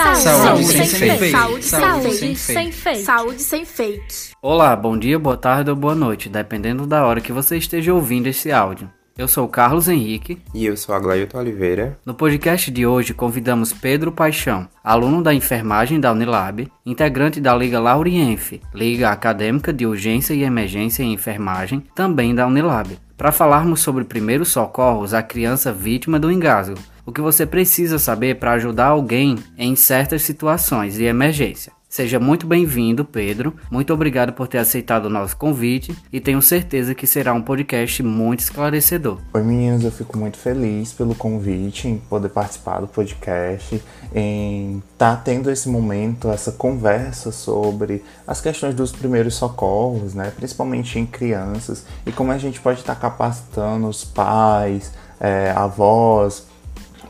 Saúde, Saúde sem, sem fake. fake. Saúde, Saúde sem, sem fake. Saúde sem fake. Olá, bom dia, boa tarde ou boa noite, dependendo da hora que você esteja ouvindo esse áudio. Eu sou o Carlos Henrique. E eu sou a Glailton Oliveira. No podcast de hoje convidamos Pedro Paixão, aluno da enfermagem da Unilab, integrante da Liga Laurienf, Liga Acadêmica de Urgência e Emergência em Enfermagem, também da Unilab, para falarmos sobre primeiros socorros à criança vítima do engasgo, o que você precisa saber para ajudar alguém em certas situações de emergência. Seja muito bem-vindo, Pedro. Muito obrigado por ter aceitado o nosso convite e tenho certeza que será um podcast muito esclarecedor. Oi meninos, eu fico muito feliz pelo convite em poder participar do podcast, em estar tá tendo esse momento, essa conversa sobre as questões dos primeiros socorros, né? principalmente em crianças, e como a gente pode estar tá capacitando os pais, é, avós,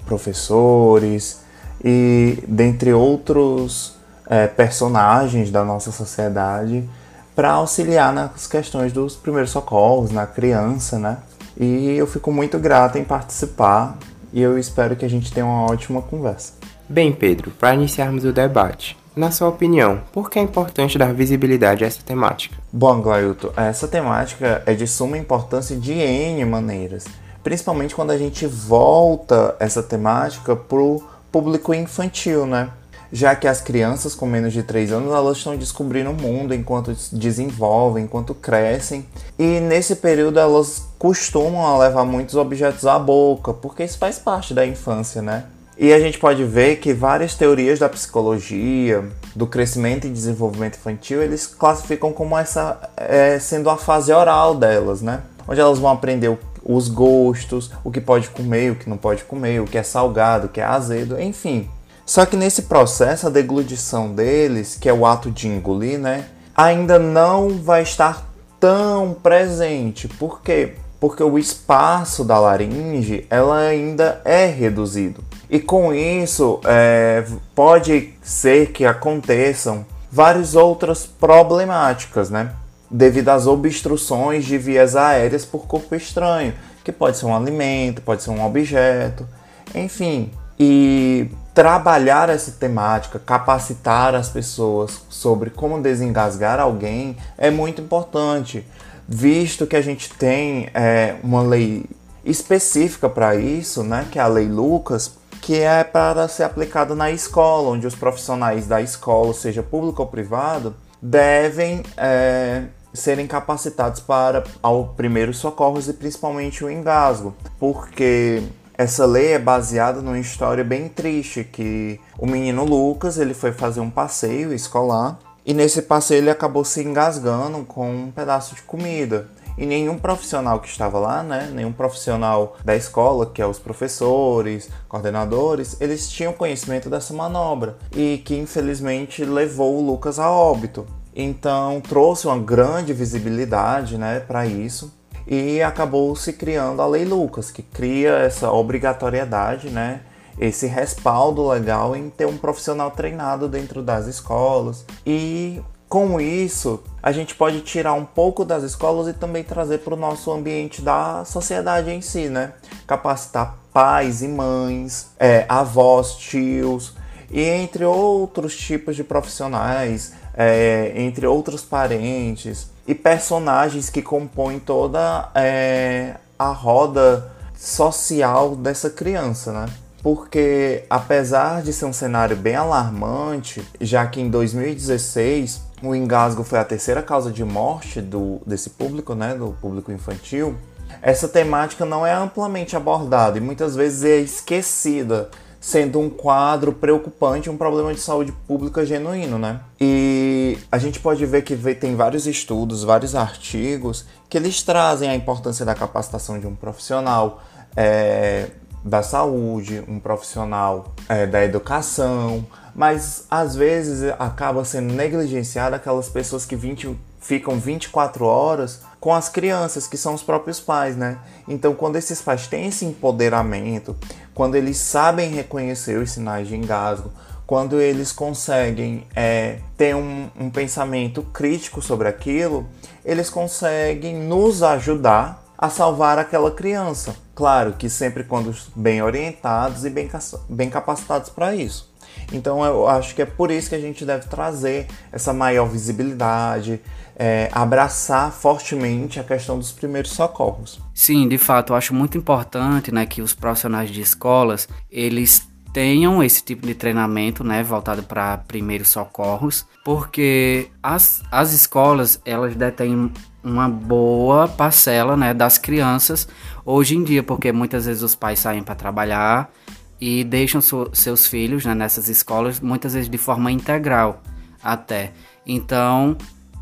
professores e dentre outros é, personagens da nossa sociedade para auxiliar nas questões dos primeiros socorros na criança, né? E eu fico muito grata em participar e eu espero que a gente tenha uma ótima conversa. Bem, Pedro, para iniciarmos o debate, na sua opinião, por que é importante dar visibilidade a essa temática? Bom, Glailton, essa temática é de suma importância de N maneiras, principalmente quando a gente volta essa temática pro público infantil, né? já que as crianças com menos de 3 anos elas estão descobrindo o mundo enquanto desenvolvem, enquanto crescem. E nesse período elas costumam levar muitos objetos à boca, porque isso faz parte da infância, né? E a gente pode ver que várias teorias da psicologia, do crescimento e desenvolvimento infantil, eles classificam como essa é, sendo a fase oral delas, né? Onde elas vão aprender os gostos, o que pode comer, o que não pode comer, o que é salgado, o que é azedo, enfim. Só que nesse processo, a deglutição deles, que é o ato de engolir, né, ainda não vai estar tão presente. Por quê? Porque o espaço da laringe ela ainda é reduzido. E com isso, é, pode ser que aconteçam várias outras problemáticas, né? Devido às obstruções de vias aéreas por corpo estranho, que pode ser um alimento, pode ser um objeto, enfim. E trabalhar essa temática, capacitar as pessoas sobre como desengasgar alguém é muito importante, visto que a gente tem é, uma lei específica para isso, né, que é a Lei Lucas, que é para ser aplicada na escola, onde os profissionais da escola, seja público ou privado, devem é, serem capacitados para ao primeiros socorros e principalmente o engasgo, porque essa lei é baseada numa história bem triste que o menino Lucas ele foi fazer um passeio escolar e nesse passeio ele acabou se engasgando com um pedaço de comida. E nenhum profissional que estava lá, né, nenhum profissional da escola, que é os professores, coordenadores, eles tinham conhecimento dessa manobra e que infelizmente levou o Lucas a óbito. Então trouxe uma grande visibilidade, né, para isso e acabou se criando a Lei Lucas, que cria essa obrigatoriedade, né? Esse respaldo legal em ter um profissional treinado dentro das escolas. E com isso, a gente pode tirar um pouco das escolas e também trazer para o nosso ambiente da sociedade em si, né? Capacitar pais e mães, é, avós, tios e entre outros tipos de profissionais, é, entre outros parentes e personagens que compõem toda é, a roda social dessa criança, né? Porque apesar de ser um cenário bem alarmante, já que em 2016 o engasgo foi a terceira causa de morte do, desse público, né, do público infantil, essa temática não é amplamente abordada e muitas vezes é esquecida sendo um quadro preocupante, um problema de saúde pública genuíno, né? E a gente pode ver que tem vários estudos, vários artigos que eles trazem a importância da capacitação de um profissional é, da saúde, um profissional é, da educação, mas às vezes acaba sendo negligenciada aquelas pessoas que 20, ficam 24 horas com as crianças, que são os próprios pais, né? Então, quando esses pais têm esse empoderamento, quando eles sabem reconhecer os sinais de engasgo, quando eles conseguem é, ter um, um pensamento crítico sobre aquilo, eles conseguem nos ajudar a salvar aquela criança. Claro que sempre quando bem orientados e bem, bem capacitados para isso. Então eu acho que é por isso que a gente deve trazer essa maior visibilidade, é, abraçar fortemente a questão dos primeiros socorros. Sim, de fato, eu acho muito importante né, que os profissionais de escolas eles tenham esse tipo de treinamento, né, voltado para primeiros socorros, porque as, as escolas elas detêm uma boa parcela, né, das crianças hoje em dia, porque muitas vezes os pais saem para trabalhar e deixam seus filhos né, nessas escolas, muitas vezes de forma integral até. Então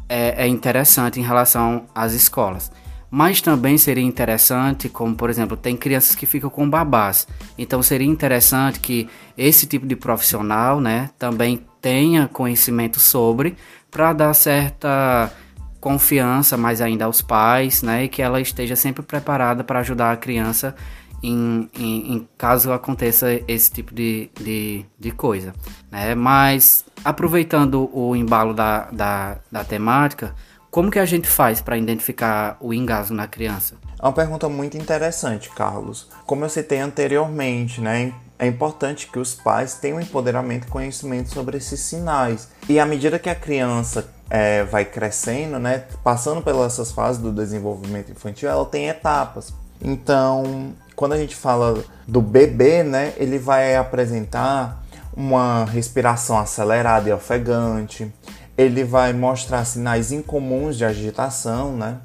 é, é interessante em relação às escolas. Mas também seria interessante, como por exemplo, tem crianças que ficam com babás. Então seria interessante que esse tipo de profissional, né, também tenha conhecimento sobre para dar certa confiança mais ainda aos pais, né, e que ela esteja sempre preparada para ajudar a criança em, em, em, caso aconteça esse tipo de, de, de coisa. Né? Mas aproveitando o embalo da, da, da temática, como que a gente faz para identificar o engasgo na criança? É uma pergunta muito interessante, Carlos. Como eu citei anteriormente, né, é importante que os pais tenham empoderamento e conhecimento sobre esses sinais. E à medida que a criança é, vai crescendo, né, passando pelas essas fases do desenvolvimento infantil, ela tem etapas. Então, quando a gente fala do bebê, né, ele vai apresentar uma respiração acelerada e ofegante, ele vai mostrar sinais incomuns de agitação, né?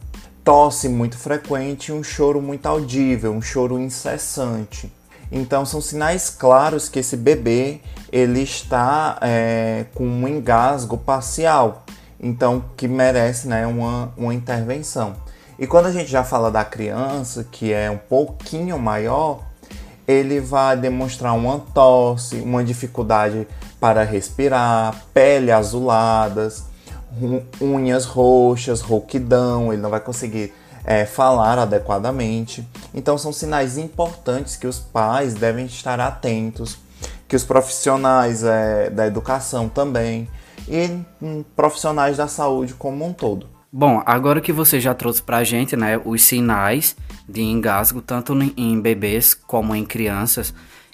Tosse muito frequente e um choro muito audível, um choro incessante. Então são sinais claros que esse bebê ele está é, com um engasgo parcial, então que merece né, uma, uma intervenção. E quando a gente já fala da criança, que é um pouquinho maior, ele vai demonstrar uma tosse, uma dificuldade para respirar, pele azuladas, unhas roxas, rouquidão, ele não vai conseguir é, falar adequadamente. Então são sinais importantes que os pais devem estar atentos, que os profissionais é, da educação também e hum, profissionais da saúde como um todo. Bom, agora que você já trouxe pra gente, né, os sinais de engasgo, tanto em bebês como em crianças,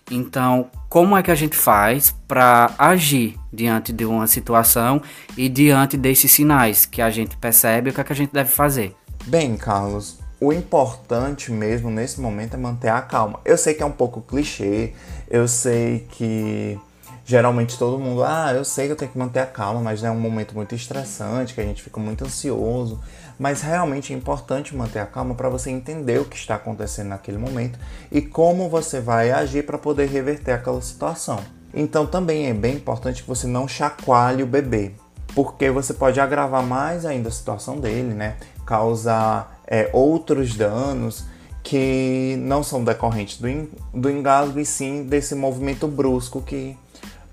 então, como é que a gente faz para agir diante de uma situação e diante desses sinais que a gente percebe, o que, é que a gente deve fazer? Bem, Carlos, o importante mesmo nesse momento é manter a calma. Eu sei que é um pouco clichê, eu sei que geralmente todo mundo, ah, eu sei que eu tenho que manter a calma, mas é um momento muito estressante, que a gente fica muito ansioso. Mas realmente é importante manter a calma para você entender o que está acontecendo naquele momento e como você vai agir para poder reverter aquela situação. Então também é bem importante que você não chacoalhe o bebê, porque você pode agravar mais ainda a situação dele, né? Causar é, outros danos que não são decorrentes do, do engasgo e sim desse movimento brusco que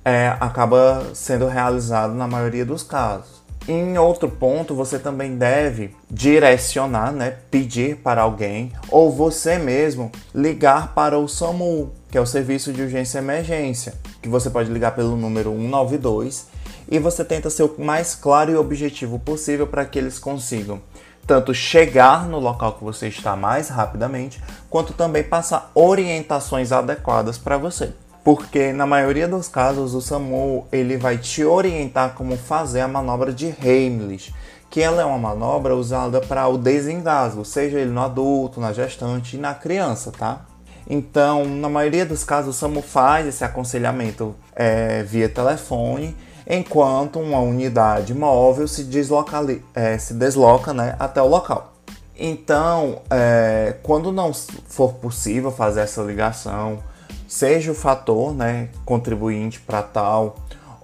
é, acaba sendo realizado na maioria dos casos. Em outro ponto, você também deve direcionar, né, pedir para alguém ou você mesmo ligar para o SAMU, que é o Serviço de Urgência e Emergência, que você pode ligar pelo número 192 e você tenta ser o mais claro e objetivo possível para que eles consigam tanto chegar no local que você está mais rapidamente, quanto também passar orientações adequadas para você porque na maioria dos casos o SAMU ele vai te orientar como fazer a manobra de Heimlich, que ela é uma manobra usada para o desengasgo, seja ele no adulto, na gestante e na criança, tá? Então, na maioria dos casos, o SAMU faz esse aconselhamento é, via telefone, enquanto uma unidade móvel se, desloca, é, se desloca né, até o local. Então, é, quando não for possível fazer essa ligação, seja o fator né, contribuinte para tal,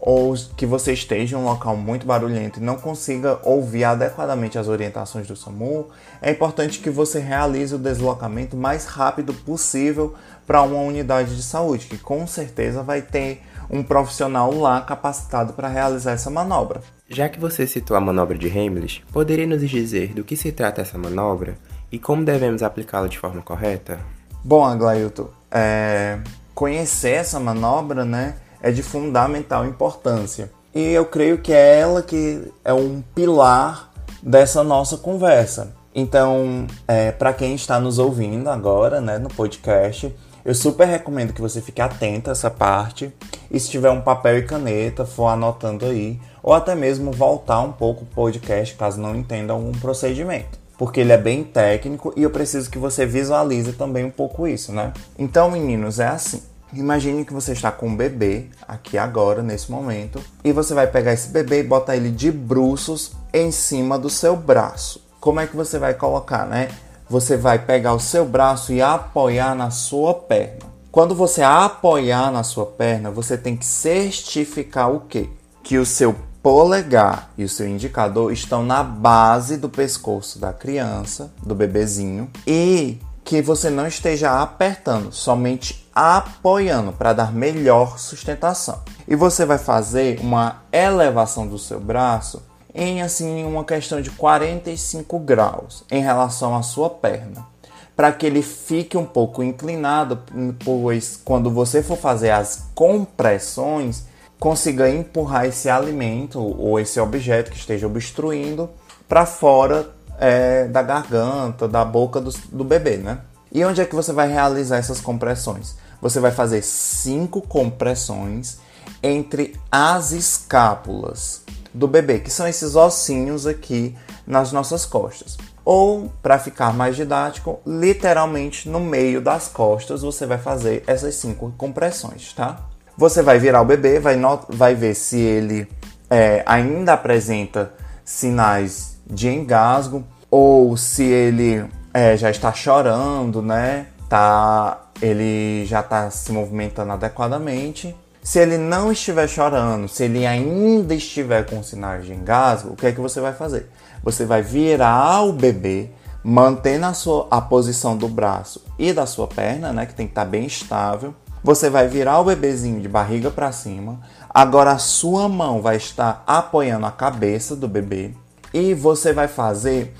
ou que você esteja em um local muito barulhento e não consiga ouvir adequadamente as orientações do SAMU, é importante que você realize o deslocamento mais rápido possível para uma unidade de saúde, que com certeza vai ter um profissional lá capacitado para realizar essa manobra. Já que você citou a manobra de Heimlich, poderia nos dizer do que se trata essa manobra e como devemos aplicá-la de forma correta? Bom, Aglailton, é, conhecer essa manobra né, é de fundamental importância. E eu creio que é ela que é um pilar dessa nossa conversa. Então, é, para quem está nos ouvindo agora né, no podcast, Eu super recomendo que você fique atento a essa parte e se tiver um papel e caneta, for anotando aí, ou até mesmo voltar um pouco o podcast caso não entenda algum procedimento. Porque ele é bem técnico e eu preciso que você visualize também um pouco isso, né? Então, meninos, é assim. Imagine que você está com um bebê aqui agora, nesse momento, e você vai pegar esse bebê e botar ele de bruços em cima do seu braço. Como é que você vai colocar, né? você vai pegar o seu braço e apoiar na sua perna. Quando você apoiar na sua perna, você tem que certificar o quê? Que o seu polegar e o seu indicador estão na base do pescoço da criança, do bebezinho, e que você não esteja apertando, somente apoiando para dar melhor sustentação. E você vai fazer uma elevação do seu braço em assim uma questão de 45 graus em relação à sua perna, para que ele fique um pouco inclinado, pois quando você for fazer as compressões, consiga empurrar esse alimento ou esse objeto que esteja obstruindo para fora é, da garganta, da boca do, do bebê, né? E onde é que você vai realizar essas compressões? Você vai fazer cinco compressões entre as escápulas do bebê, que são esses ossinhos aqui nas nossas costas. Ou, para ficar mais didático, literalmente no meio das costas você vai fazer essas cinco compressões, tá? Você vai virar o bebê, vai, vai ver se ele é, ainda apresenta sinais de engasgo ou se ele é, já está chorando, né? Tá, ele já está se movimentando adequadamente se ele não estiver chorando, se ele ainda estiver com sinais de engasgo, o que é que você vai fazer? Você vai virar o bebê, mantendo a, sua, a posição do braço e da sua perna, né, que tem que estar tá bem estável. Você vai virar o bebezinho de barriga para cima. Agora a sua mão vai estar apoiando a cabeça do bebê e você vai fazer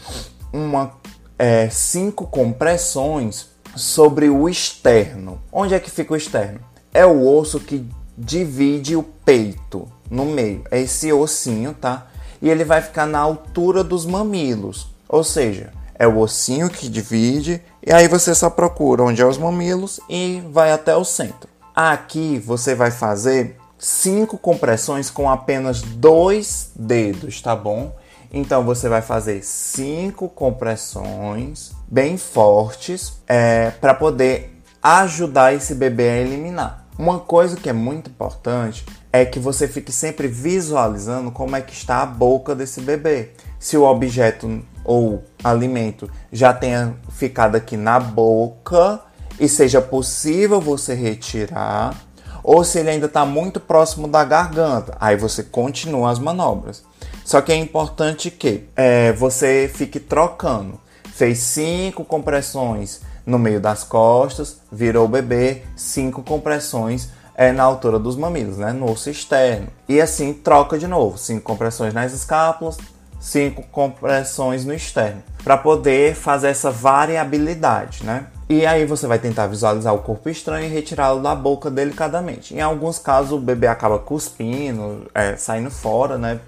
uma é, cinco compressões sobre o externo. Onde é que fica o externo? É o osso que divide o peito no meio. É esse ossinho, tá? E ele vai ficar na altura dos mamilos. Ou seja, é o ossinho que divide e aí você só procura onde é os mamilos e vai até o centro. Aqui você vai fazer cinco compressões com apenas dois dedos, tá bom? Então você vai fazer cinco compressões bem fortes é, para poder ajudar esse bebê a eliminar. Uma coisa que é muito importante é que você fique sempre visualizando como é que está a boca desse bebê. Se o objeto ou alimento já tenha ficado aqui na boca e seja possível você retirar, ou se ele ainda está muito próximo da garganta, aí você continua as manobras. Só que é importante que é, você fique trocando. Fez cinco compressões no meio das costas, virou o bebê, cinco compressões é, na altura dos mamilos, né, no osso externo. E assim troca de novo, cinco compressões nas escápulas, cinco compressões no externo, para poder fazer essa variabilidade, né? E aí você vai tentar visualizar o corpo estranho e retirá-lo da boca delicadamente. Em alguns casos o bebê acaba cuspindo, é, saindo fora, né?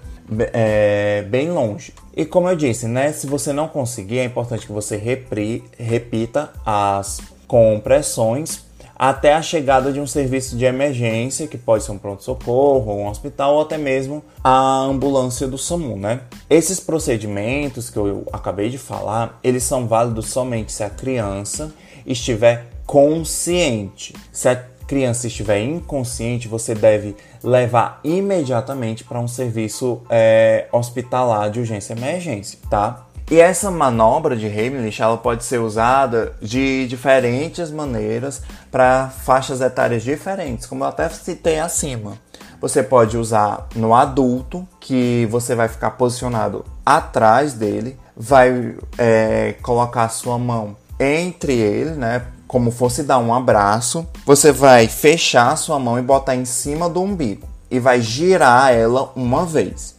é, bem longe. E como eu disse, né, se você não conseguir, é importante que você repri, repita as compressões até a chegada de um serviço de emergência, que pode ser um pronto-socorro, um hospital ou até mesmo a ambulância do SAMU, né? Esses procedimentos que eu acabei de falar, eles são válidos somente se a criança estiver consciente. Se a criança estiver inconsciente, você deve levar imediatamente para um serviço é, hospitalar de urgência e emergência, tá? E essa manobra de Heimlich ela pode ser usada de diferentes maneiras para faixas etárias diferentes, como eu até citei acima. Você pode usar no adulto, que você vai ficar posicionado atrás dele, vai é, colocar a sua mão entre ele, né, como fosse dar um abraço, você vai fechar a sua mão e botar em cima do umbigo e vai girar ela uma vez.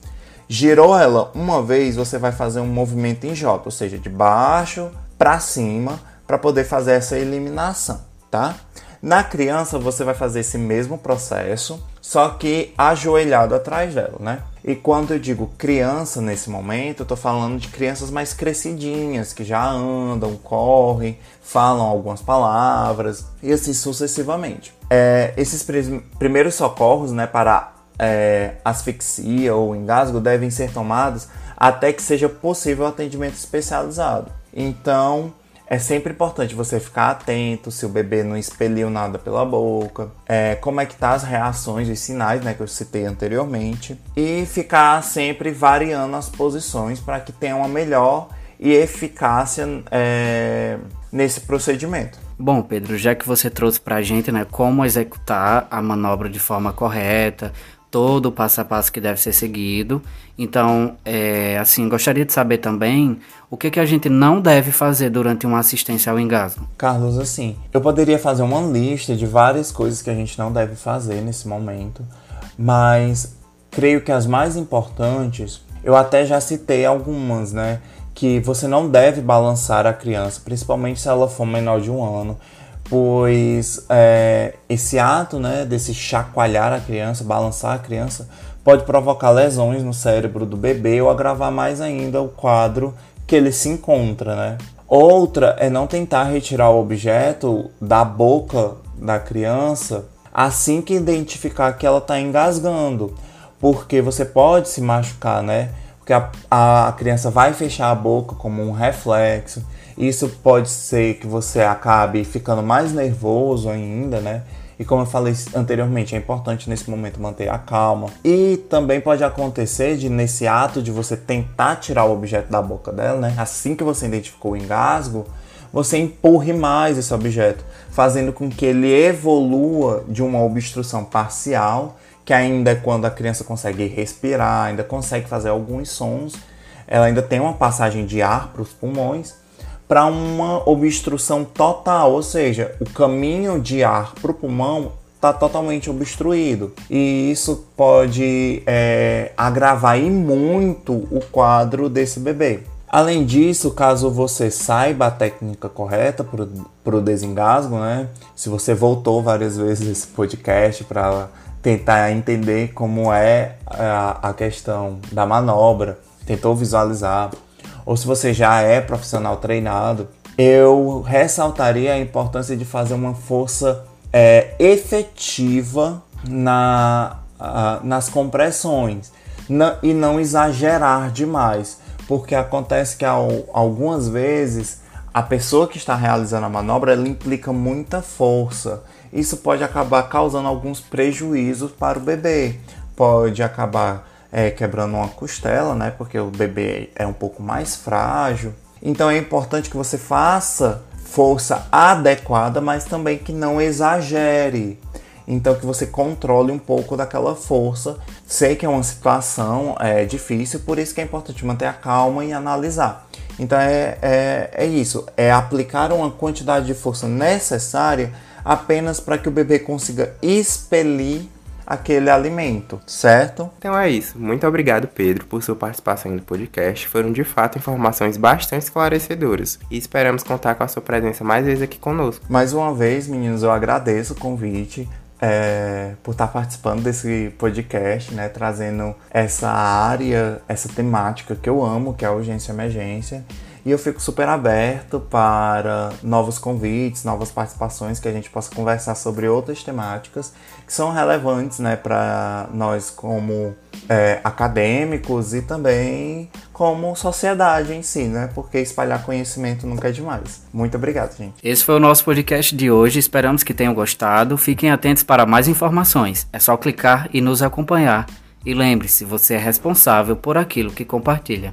Girou ela uma vez, você vai fazer um movimento em J, ou seja, de baixo para cima, para poder fazer essa eliminação, tá? Na criança, você vai fazer esse mesmo processo, só que ajoelhado atrás dela, né? E quando eu digo criança nesse momento, eu tô falando de crianças mais crescidinhas, que já andam, correm, falam algumas palavras e assim sucessivamente. É, esses primeiros socorros, né, para é, asfixia ou engasgo devem ser tomados até que seja possível atendimento especializado. Então, é sempre importante você ficar atento se o bebê não expeliu nada pela boca, é, como é que tá as reações e sinais, né, que eu citei anteriormente, e ficar sempre variando as posições para que tenha uma melhor e eficácia é, nesse procedimento. Bom, Pedro, já que você trouxe para a gente né, como executar a manobra de forma correta, todo o passo a passo que deve ser seguido. Então, é, assim, gostaria de saber também o que, que a gente não deve fazer durante uma assistência ao engasgo. Carlos, assim, eu poderia fazer uma lista de várias coisas que a gente não deve fazer nesse momento, mas creio que as mais importantes, eu até já citei algumas, né? Que você não deve balançar a criança, principalmente se ela for menor de um ano pois é, esse ato né, desse chacoalhar a criança, balançar a criança, pode provocar lesões no cérebro do bebê ou agravar mais ainda o quadro que ele se encontra. Né? Outra é não tentar retirar o objeto da boca da criança assim que identificar que ela está engasgando, porque você pode se machucar, né? Porque a, a criança vai fechar a boca como um reflexo isso pode ser que você acabe ficando mais nervoso ainda, né? E como eu falei anteriormente, é importante nesse momento manter a calma. E também pode acontecer de nesse ato de você tentar tirar o objeto da boca dela, né? Assim que você identificou o engasgo, você empurre mais esse objeto, fazendo com que ele evolua de uma obstrução parcial, que ainda é quando a criança consegue respirar, ainda consegue fazer alguns sons, ela ainda tem uma passagem de ar para os pulmões para uma obstrução total, ou seja, o caminho de ar para o pulmão está totalmente obstruído e isso pode é, agravar e muito o quadro desse bebê. Além disso, caso você saiba a técnica correta para o desengasgo, né? Se você voltou várias vezes esse podcast para tentar entender como é a, a questão da manobra, tentou visualizar, ou se você já é profissional treinado, eu ressaltaria a importância de fazer uma força é, efetiva na, nas compressões na, e não exagerar demais, porque acontece que ao, algumas vezes a pessoa que está realizando a manobra ela implica muita força. Isso pode acabar causando alguns prejuízos para o bebê, pode acabar é, quebrando uma costela, né? Porque o bebê é um pouco mais frágil. Então é importante que você faça força adequada, mas também que não exagere. Então que você controle um pouco daquela força. Sei que é uma situação é, difícil, por isso que é importante manter a calma e analisar. Então é, é, é isso, é aplicar uma quantidade de força necessária apenas para que o bebê consiga expelir aquele alimento, certo? Então é isso. Muito obrigado, Pedro, por sua participação no podcast. Foram de fato informações bastante esclarecedoras e esperamos contar com a sua presença mais vezes aqui conosco. Mais uma vez, meninos, eu agradeço o convite. É, por estar participando desse podcast, né, trazendo essa área, essa temática que eu amo, que é a urgência e emergência. E eu fico super aberto para novos convites, novas participações, que a gente possa conversar sobre outras temáticas que são relevantes né, para nós como é, acadêmicos e também como sociedade em si, né? Porque espalhar conhecimento nunca é demais. Muito obrigado, gente. Esse foi o nosso podcast de hoje. Esperamos que tenham gostado. Fiquem atentos para mais informações. É só clicar e nos acompanhar. E lembre-se, você é responsável por aquilo que compartilha.